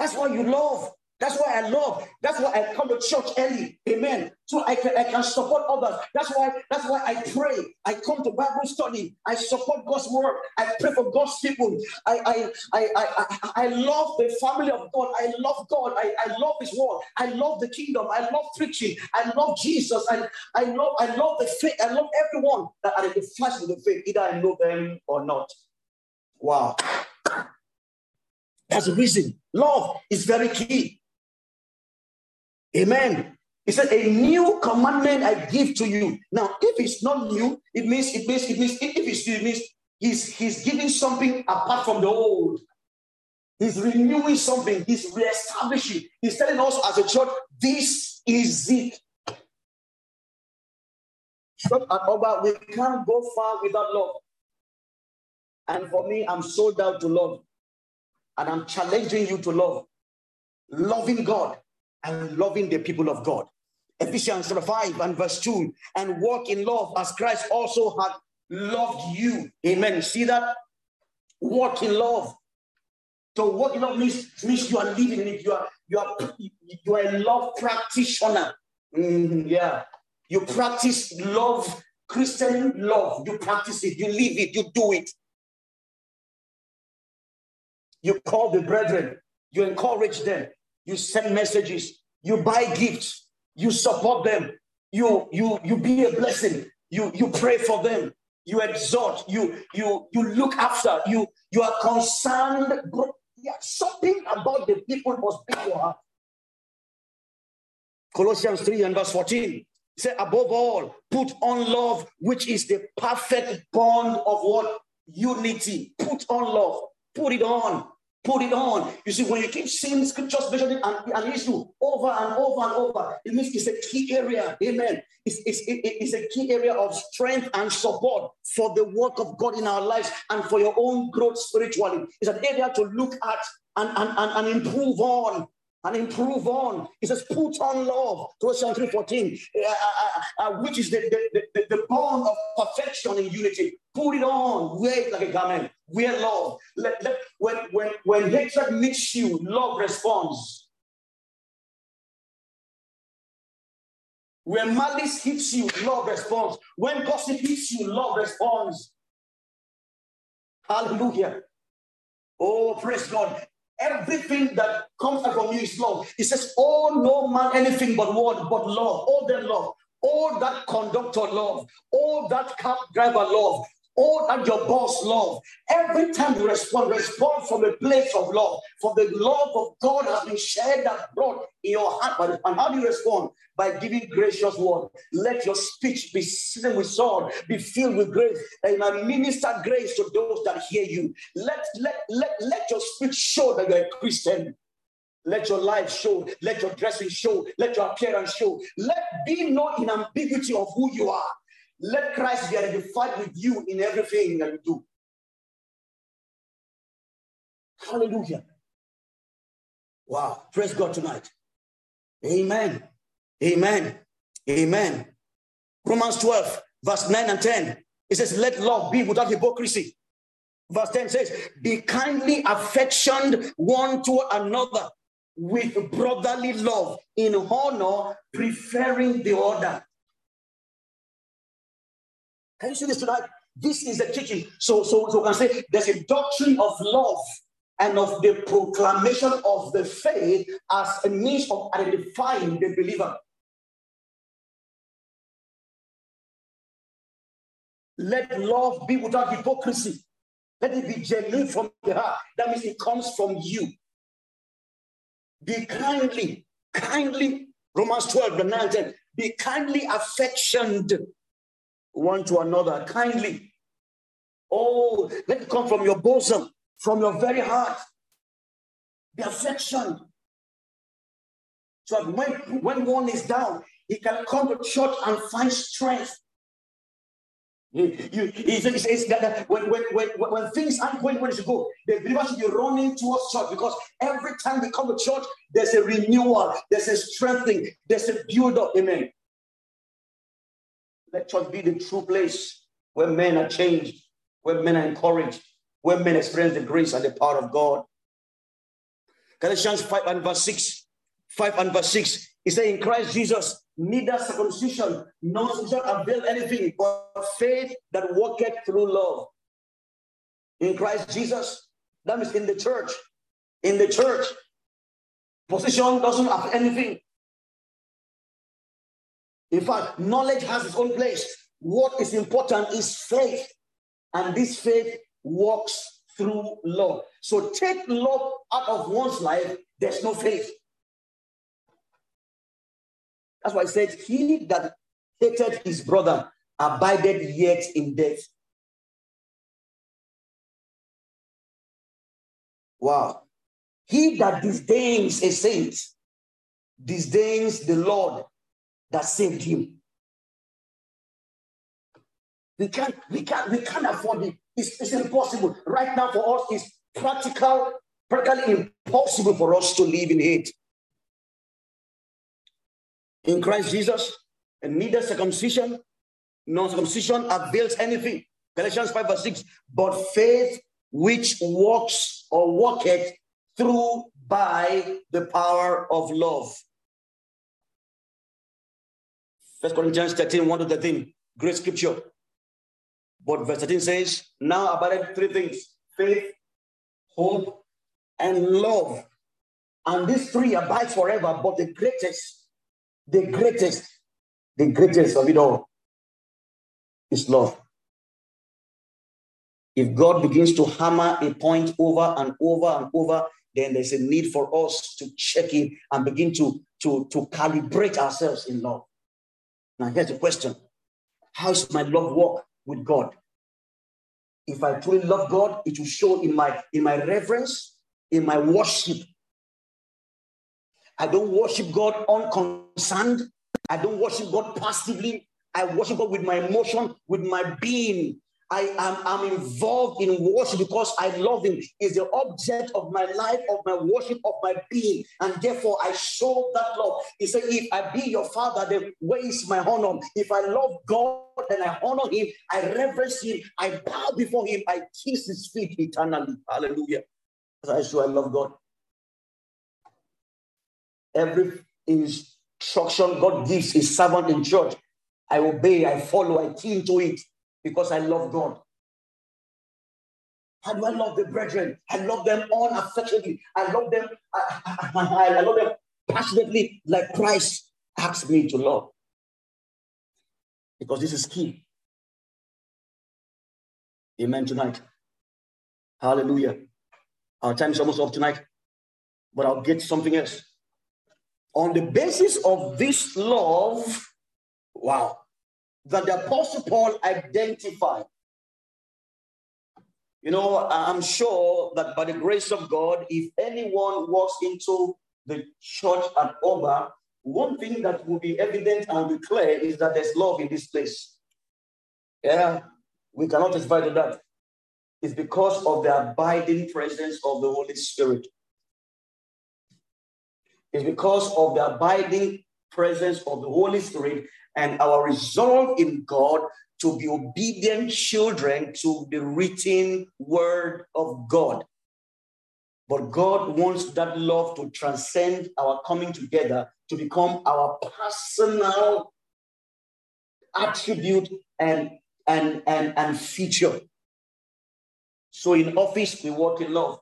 That's why you love. That's why I love. That's why I come to church early. Amen. So I can, I can support others. That's why that's why I pray. I come to Bible study. I support God's work. I pray for God's people. I I I I, I, love the family of God. I love God. I, I love His word. I love the kingdom. I love preaching. I love Jesus. I I love I love the faith. I love everyone that are in the flesh of the faith, either I know them or not. Wow. That's the reason. Love is very key. Amen. He said, A new commandment I give to you. Now, if it's not new, it means, it means, it means, if it's new, it means he's he's giving something apart from the old. He's renewing something. He's reestablishing. He's telling us as a church, this is it. Short and over, we can't go far without love. And for me, I'm sold out to love. And I'm challenging you to love. Loving God and loving the people of God. Ephesians 5 and verse 2 and walk in love as Christ also had loved you. Amen. See that? Walk in love. So walk in love means, means you are living it. You are you are you are a love practitioner. Mm, yeah. You practice love, Christian love. You practice it, you live it, you do it. You call the brethren, you encourage them, you send messages, you buy gifts, you support them, you you you be a blessing, you you pray for them, you exhort, you you you look after, you you are concerned. Yeah, something about the people must be your heart. Colossians 3 and verse 14. Say, above all, put on love, which is the perfect bond of what? Unity. Put on love. Put it on. Put it on. You see, when you keep seeing scriptures mentioning an, an issue over and over and over, it means it's a key area. Amen. It's, it's, it, it's a key area of strength and support for the work of God in our lives and for your own growth spiritually. It's an area to look at and, and, and, and improve on and improve on. He says, put on love, Colossians 3.14, uh, uh, uh, which is the, the, the, the bond of perfection in unity. Put it on, wear it like a garment, wear love. Let, let, when, when, when hatred meets you, love responds. When malice hits you, love responds. When gossip hits you, love responds. Hallelujah. Oh, praise God. Everything that comes out from you is love. He says, Oh, no man anything but what? But love. All that love. All that conductor love. All that cab driver love. All that your boss love. Every time you respond, respond from a place of love. For the love of God has been shared brought in your heart. And how do you respond? By giving gracious word. Let your speech be seasoned with salt, be filled with grace, and minister grace to those that hear you. Let, let, let, let your speech show that you're a Christian. Let your life show, let your dressing show, let your appearance show. Let be no in ambiguity of who you are. Let Christ be identified with you in everything that you do. Hallelujah. Wow. Praise God tonight. Amen. Amen. Amen. Romans 12, verse 9 and 10. It says, Let love be without hypocrisy. Verse 10 says, Be kindly affectioned one to another with brotherly love, in honor, preferring the order. Can you see this tonight? This is the teaching. So, so, so we can say there's a doctrine of love and of the proclamation of the faith as a means of identifying the believer. Let love be without hypocrisy. Let it be genuine from the heart. That means it comes from you. Be kindly, kindly, Romans 12, the 9, 10, be kindly affectioned one to another kindly. Oh, let it come from your bosom, from your very heart. The affection. So when, when one is down, he can come to church and find strength. You, he says that when, when, when, when things aren't going where they should go, the believers should be running towards church because every time they come to church, there's a renewal, there's a strengthening, there's a build up. Amen. Let church be the true place where men are changed, where men are encouraged, where men experience the grace and the power of God. Galatians 5 and verse 6. 5 and verse 6. He said, In Christ Jesus, neither circumcision nor circumcision avail anything, but faith that worketh through love. In Christ Jesus, that means in the church. In the church, position doesn't have anything. In fact, knowledge has its own place. What is important is faith. And this faith works through love. So take love out of one's life, there's no faith. That's why I said, He that hated his brother abided yet in death. Wow. He that disdains a saint disdains the Lord that saved him. We can't, we can't, we can't afford it. It's, it's impossible. Right now for us, it's practical, practically impossible for us to live in hate. In Christ Jesus, and neither circumcision nor circumcision avails anything. Galatians 5 verse 6. But faith which works or worketh through by the power of love. First Corinthians 13, 1 to 13. Great scripture. But verse 13 says, Now about three things faith, hope, and love. And these three abide forever, but the greatest, the greatest, the greatest of it all is love. If God begins to hammer a point over and over and over, then there's a need for us to check in and begin to, to, to calibrate ourselves in love. Now, here's the question How's my love walk with God? If I truly love God, it will show in my in my reverence, in my worship. I don't worship God unconcerned. I don't worship God passively. I worship God with my emotion, with my being. I am I'm involved in worship because I love him. Is the object of my life, of my worship, of my being. And therefore I show that love. He said, if I be your father, then where is my honor? If I love God, then I honor him, I reverence him, I bow before him, I kiss his feet eternally. Hallelujah. I show I love God. Every instruction God gives his servant in church, I obey, I follow, I key into it because I love God. How do I love the brethren? I love them unaffectionately. I love them. I, I, I love them passionately, like Christ asked me to love. Because this is key. Amen tonight. Hallelujah. Our time is almost up tonight, but I'll get something else. On the basis of this love, wow, that the Apostle Paul identified. You know, I'm sure that by the grace of God, if anyone walks into the church at Oba, one thing that will be evident and be clear is that there's love in this place. Yeah, we cannot testify to that. It's because of the abiding presence of the Holy Spirit. It's because of the abiding presence of the Holy Spirit and our resolve in God to be obedient children to the written word of God. But God wants that love to transcend our coming together to become our personal attribute and, and, and, and feature. So in office, we work in love.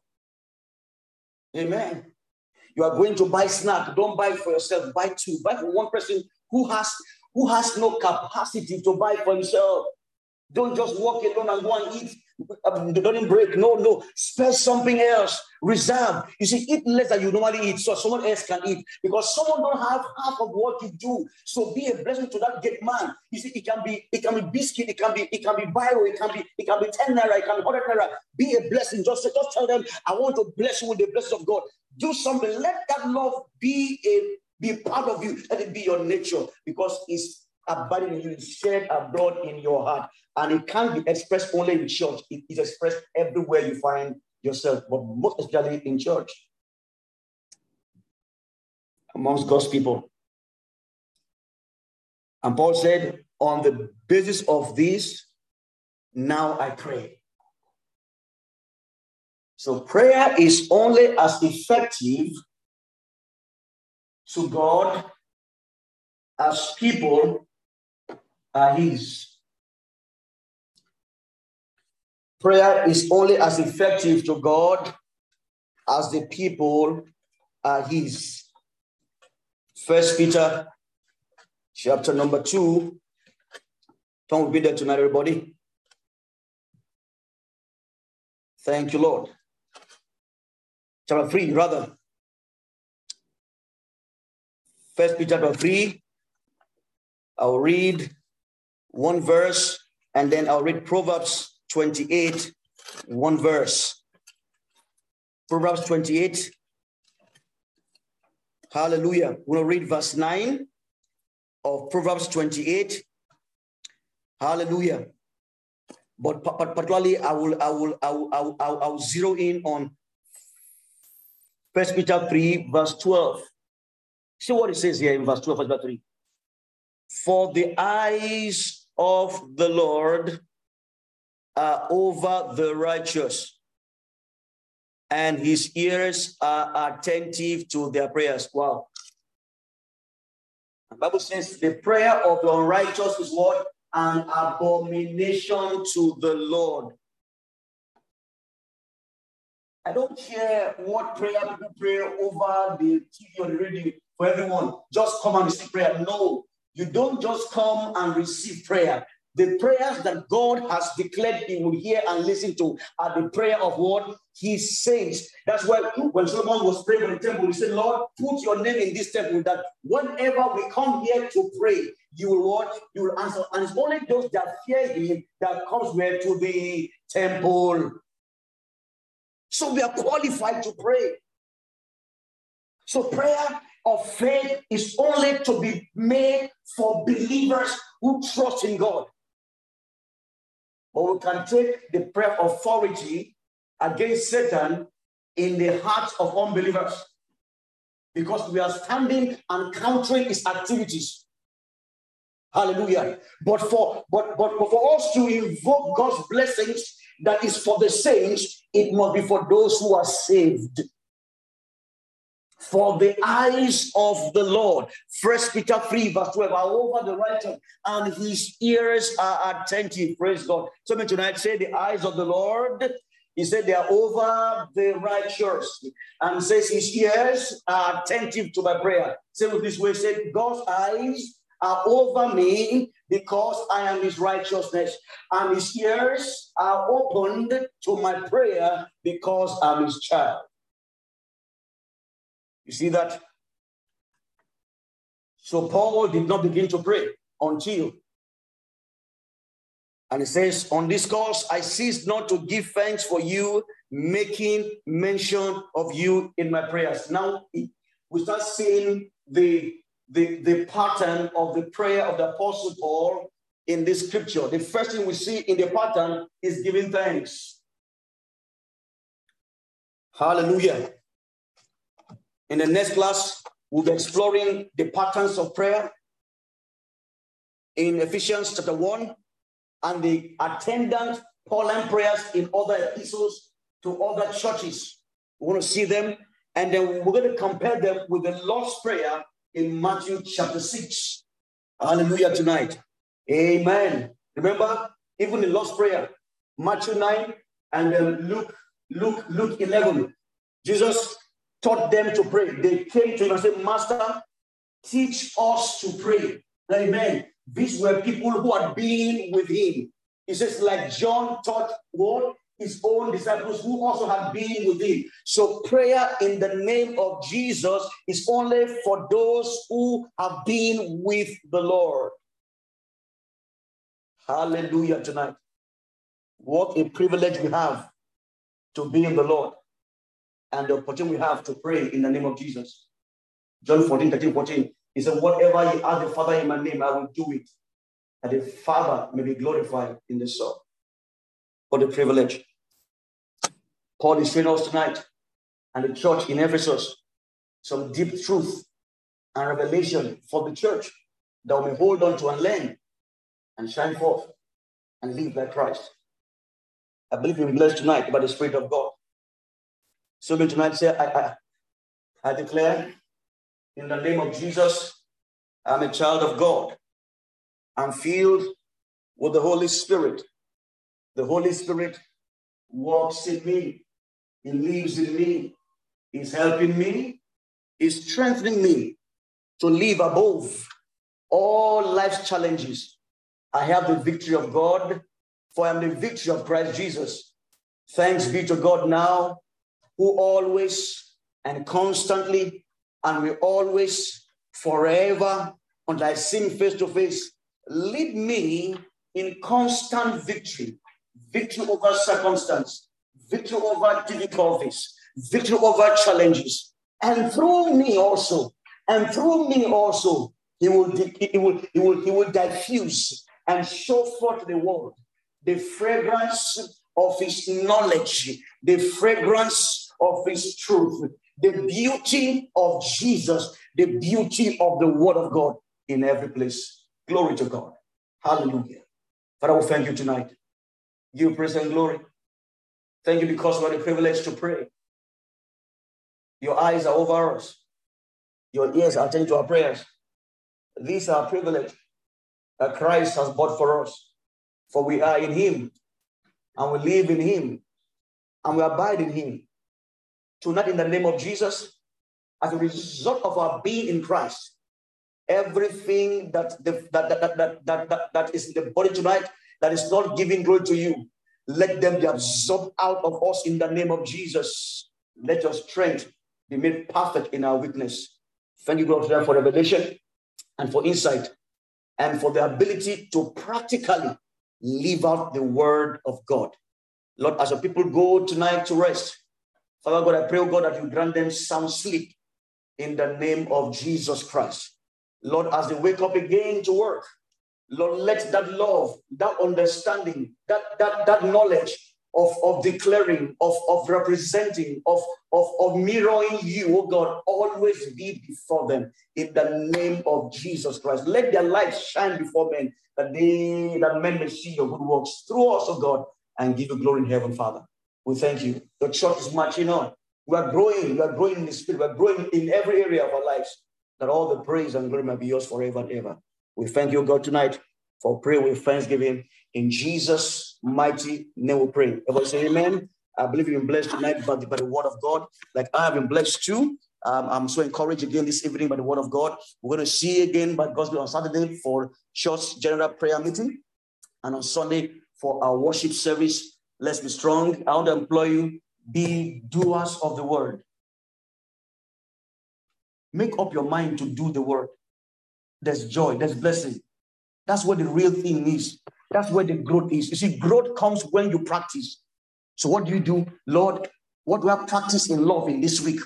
Amen. You are going to buy snack. Don't buy for yourself. Buy two. Buy for one person who has who has no capacity to buy for himself. Don't just walk alone and go and eat. Um, don't break. No, no. Spare something else. Reserve. You see, eat less than you normally eat so someone else can eat because someone don't have half of what you do. So be a blessing to that get man. You see, it can be it can be biscuit, it can be it can be bio, it can be it can be 10 naira, it can be 100 naira. Be a blessing. Just, just tell them, I want to bless you with the blessing of God. Do something. Let that love be a be part of you. Let it be your nature because it's abiding in you, it's shared abroad in your heart. And it can't be expressed only in church, it is expressed everywhere you find yourself, but most especially in church, amongst God's people. And Paul said, on the basis of this, now I pray. So prayer is only as effective to God as people are His. Prayer is only as effective to God as the people are His. First Peter chapter number two. Don't be there tonight, everybody. Thank you, Lord. Chapter three, rather. First Peter chapter 3. I'll read one verse and then I'll read Proverbs 28, one verse. Proverbs 28, Hallelujah. We'll read verse 9 of Proverbs 28. Hallelujah. But, particularly, I will, I will, I will, I will, I will, I will zero in on First Peter 3, verse 12. See what it says here in verse 12, verse 3. For the eyes of the Lord are over the righteous, and his ears are attentive to their prayers. Wow. The Bible says the prayer of the unrighteous is what? An abomination to the Lord. I don't care what prayer people pray over the TV or the radio for everyone. Just come and receive prayer. No, you don't just come and receive prayer. The prayers that God has declared he will hear and listen to are the prayer of what he says. That's why when Solomon was praying in the temple, he said, Lord, put your name in this temple that whenever we come here to pray, you will what? You will answer. And it's only those that fear him that comes where to the temple. So we are qualified to pray. So prayer of faith is only to be made for believers who trust in God. But we can take the prayer authority against Satan in the hearts of unbelievers because we are standing and countering his activities. Hallelujah. But for but, but but for us to invoke God's blessings that is for the saints, it must be for those who are saved. For the eyes of the Lord, First Peter 3, verse 12, are over the righteous, and his ears are attentive. Praise God. So me tonight say the eyes of the Lord. He said they are over the righteous, and says his ears are attentive to my prayer. Say with this way, said God's eyes are over me because I am his righteousness, and his ears are opened to my prayer because I'm his child. You see that? So Paul did not begin to pray until, and he says, On this cause I cease not to give thanks for you, making mention of you in my prayers. Now we start seeing the the, the pattern of the prayer of the Apostle Paul in this scripture. The first thing we see in the pattern is giving thanks. Hallelujah. In the next class, we'll be exploring the patterns of prayer in Ephesians chapter 1 and the attendant Pauline prayers in other epistles to other churches. We want to see them, and then we're going to compare them with the Lord's Prayer in Matthew chapter 6. Hallelujah tonight. Amen. Remember, even the Lord's Prayer, Matthew 9 and then Luke, Luke, Luke 11. Jesus taught them to pray. They came to him and said, Master, teach us to pray. Amen. These were people who had been with him. He says, like John taught what? his own disciples who also had been with him. So prayer in the name of Jesus is only for those who have been with the Lord. Hallelujah tonight. What a privilege we have to be in the Lord and the opportunity we have to pray in the name of Jesus. John 14, 13, 14. He said, Whatever you ask the Father in my name, I will do it. That the Father may be glorified in the Son. What a privilege. Paul is showing us tonight and the church in Ephesus some deep truth and revelation for the church that we may hold on to and learn and shine forth and live like Christ. I believe we're blessed tonight by the Spirit of God. So me tonight say, I, I, I declare in the name of Jesus, I'm a child of God. I'm filled with the Holy Spirit. The Holy Spirit walks in me. He lives in me. He's helping me. He's strengthening me to live above all life's challenges. I have the victory of God, for I am the victory of Christ Jesus. Thanks be to God now, who always and constantly and will always, forever, until I see him face to face, lead me in constant victory, victory over circumstance, victory over difficulties, victory over challenges, and through me also And through me also, he will, he will, he will, he will diffuse and show forth the world the fragrance of his knowledge, the fragrance of his truth, the beauty of Jesus, the beauty of the word of God in every place. Glory to God. Hallelujah. Father, we thank you tonight. You praise and glory. Thank you because we are the privilege to pray. Your eyes are over us. Your ears are attentive to our prayers. These are privilege that Christ has bought for us. For we are in him, and we live in him, and we abide in him. Tonight, in the name of Jesus, as a result of our being in Christ, everything that, the, that, that, that, that, that, that is in the body tonight that is not giving glory to you, let them be absorbed out of us in the name of Jesus. Let your strength be made perfect in our weakness. Thank you, God, for revelation and for insight and for the ability to practically live out the word of God. Lord, as your people go tonight to rest, Father God, I pray, oh God, that you grant them sound sleep in the name of Jesus Christ. Lord, as they wake up again to work, Lord, let that love, that understanding, that, that, that knowledge of, of declaring, of, of representing, of, of, of mirroring you, oh God, always be before them in the name of Jesus Christ. Let their light shine before men, that they that men may see your good works through us, oh God, and give you glory in heaven, Father. We thank you. The church is marching on. We are growing. We are growing in the spirit. We are growing in every area of our lives. That all the praise and glory may be yours forever and ever. We thank you, God, tonight for prayer with thanksgiving. In Jesus' mighty name we pray. Everybody say amen. I believe you've been blessed tonight by the, by the word of God. Like I have been blessed too. Um, I'm so encouraged again this evening by the word of God. We're going to see again by God's will on Saturday for church general prayer meeting and on Sunday for our worship service. Let's be strong. I want to employ you, be doers of the word. Make up your mind to do the word. There's joy, there's blessing. That's what the real thing is. That's where the growth is. You see, growth comes when you practice. So, what do you do? Lord, what do I practice in love in this week?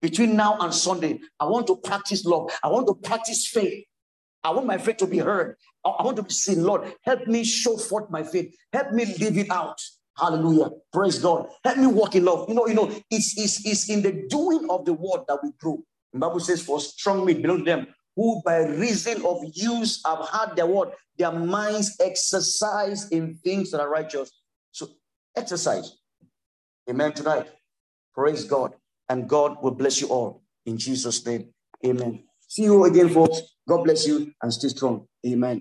Between now and Sunday, I want to practice love. I want to practice faith. I want my faith to be heard. I want to be seen. Lord, help me show forth my faith. Help me live it out. Hallelujah. Praise God. Help me walk in love. You know, you know, it's, it's, it's in the doing of the word that we grow. The Bible says, for strong men belong to them who by reason of use have had their word, their minds exercise in things that are righteous. So exercise. Amen tonight. Praise God. And God will bless you all in Jesus' name. Amen. See you again, folks. God bless you and stay strong. Amen.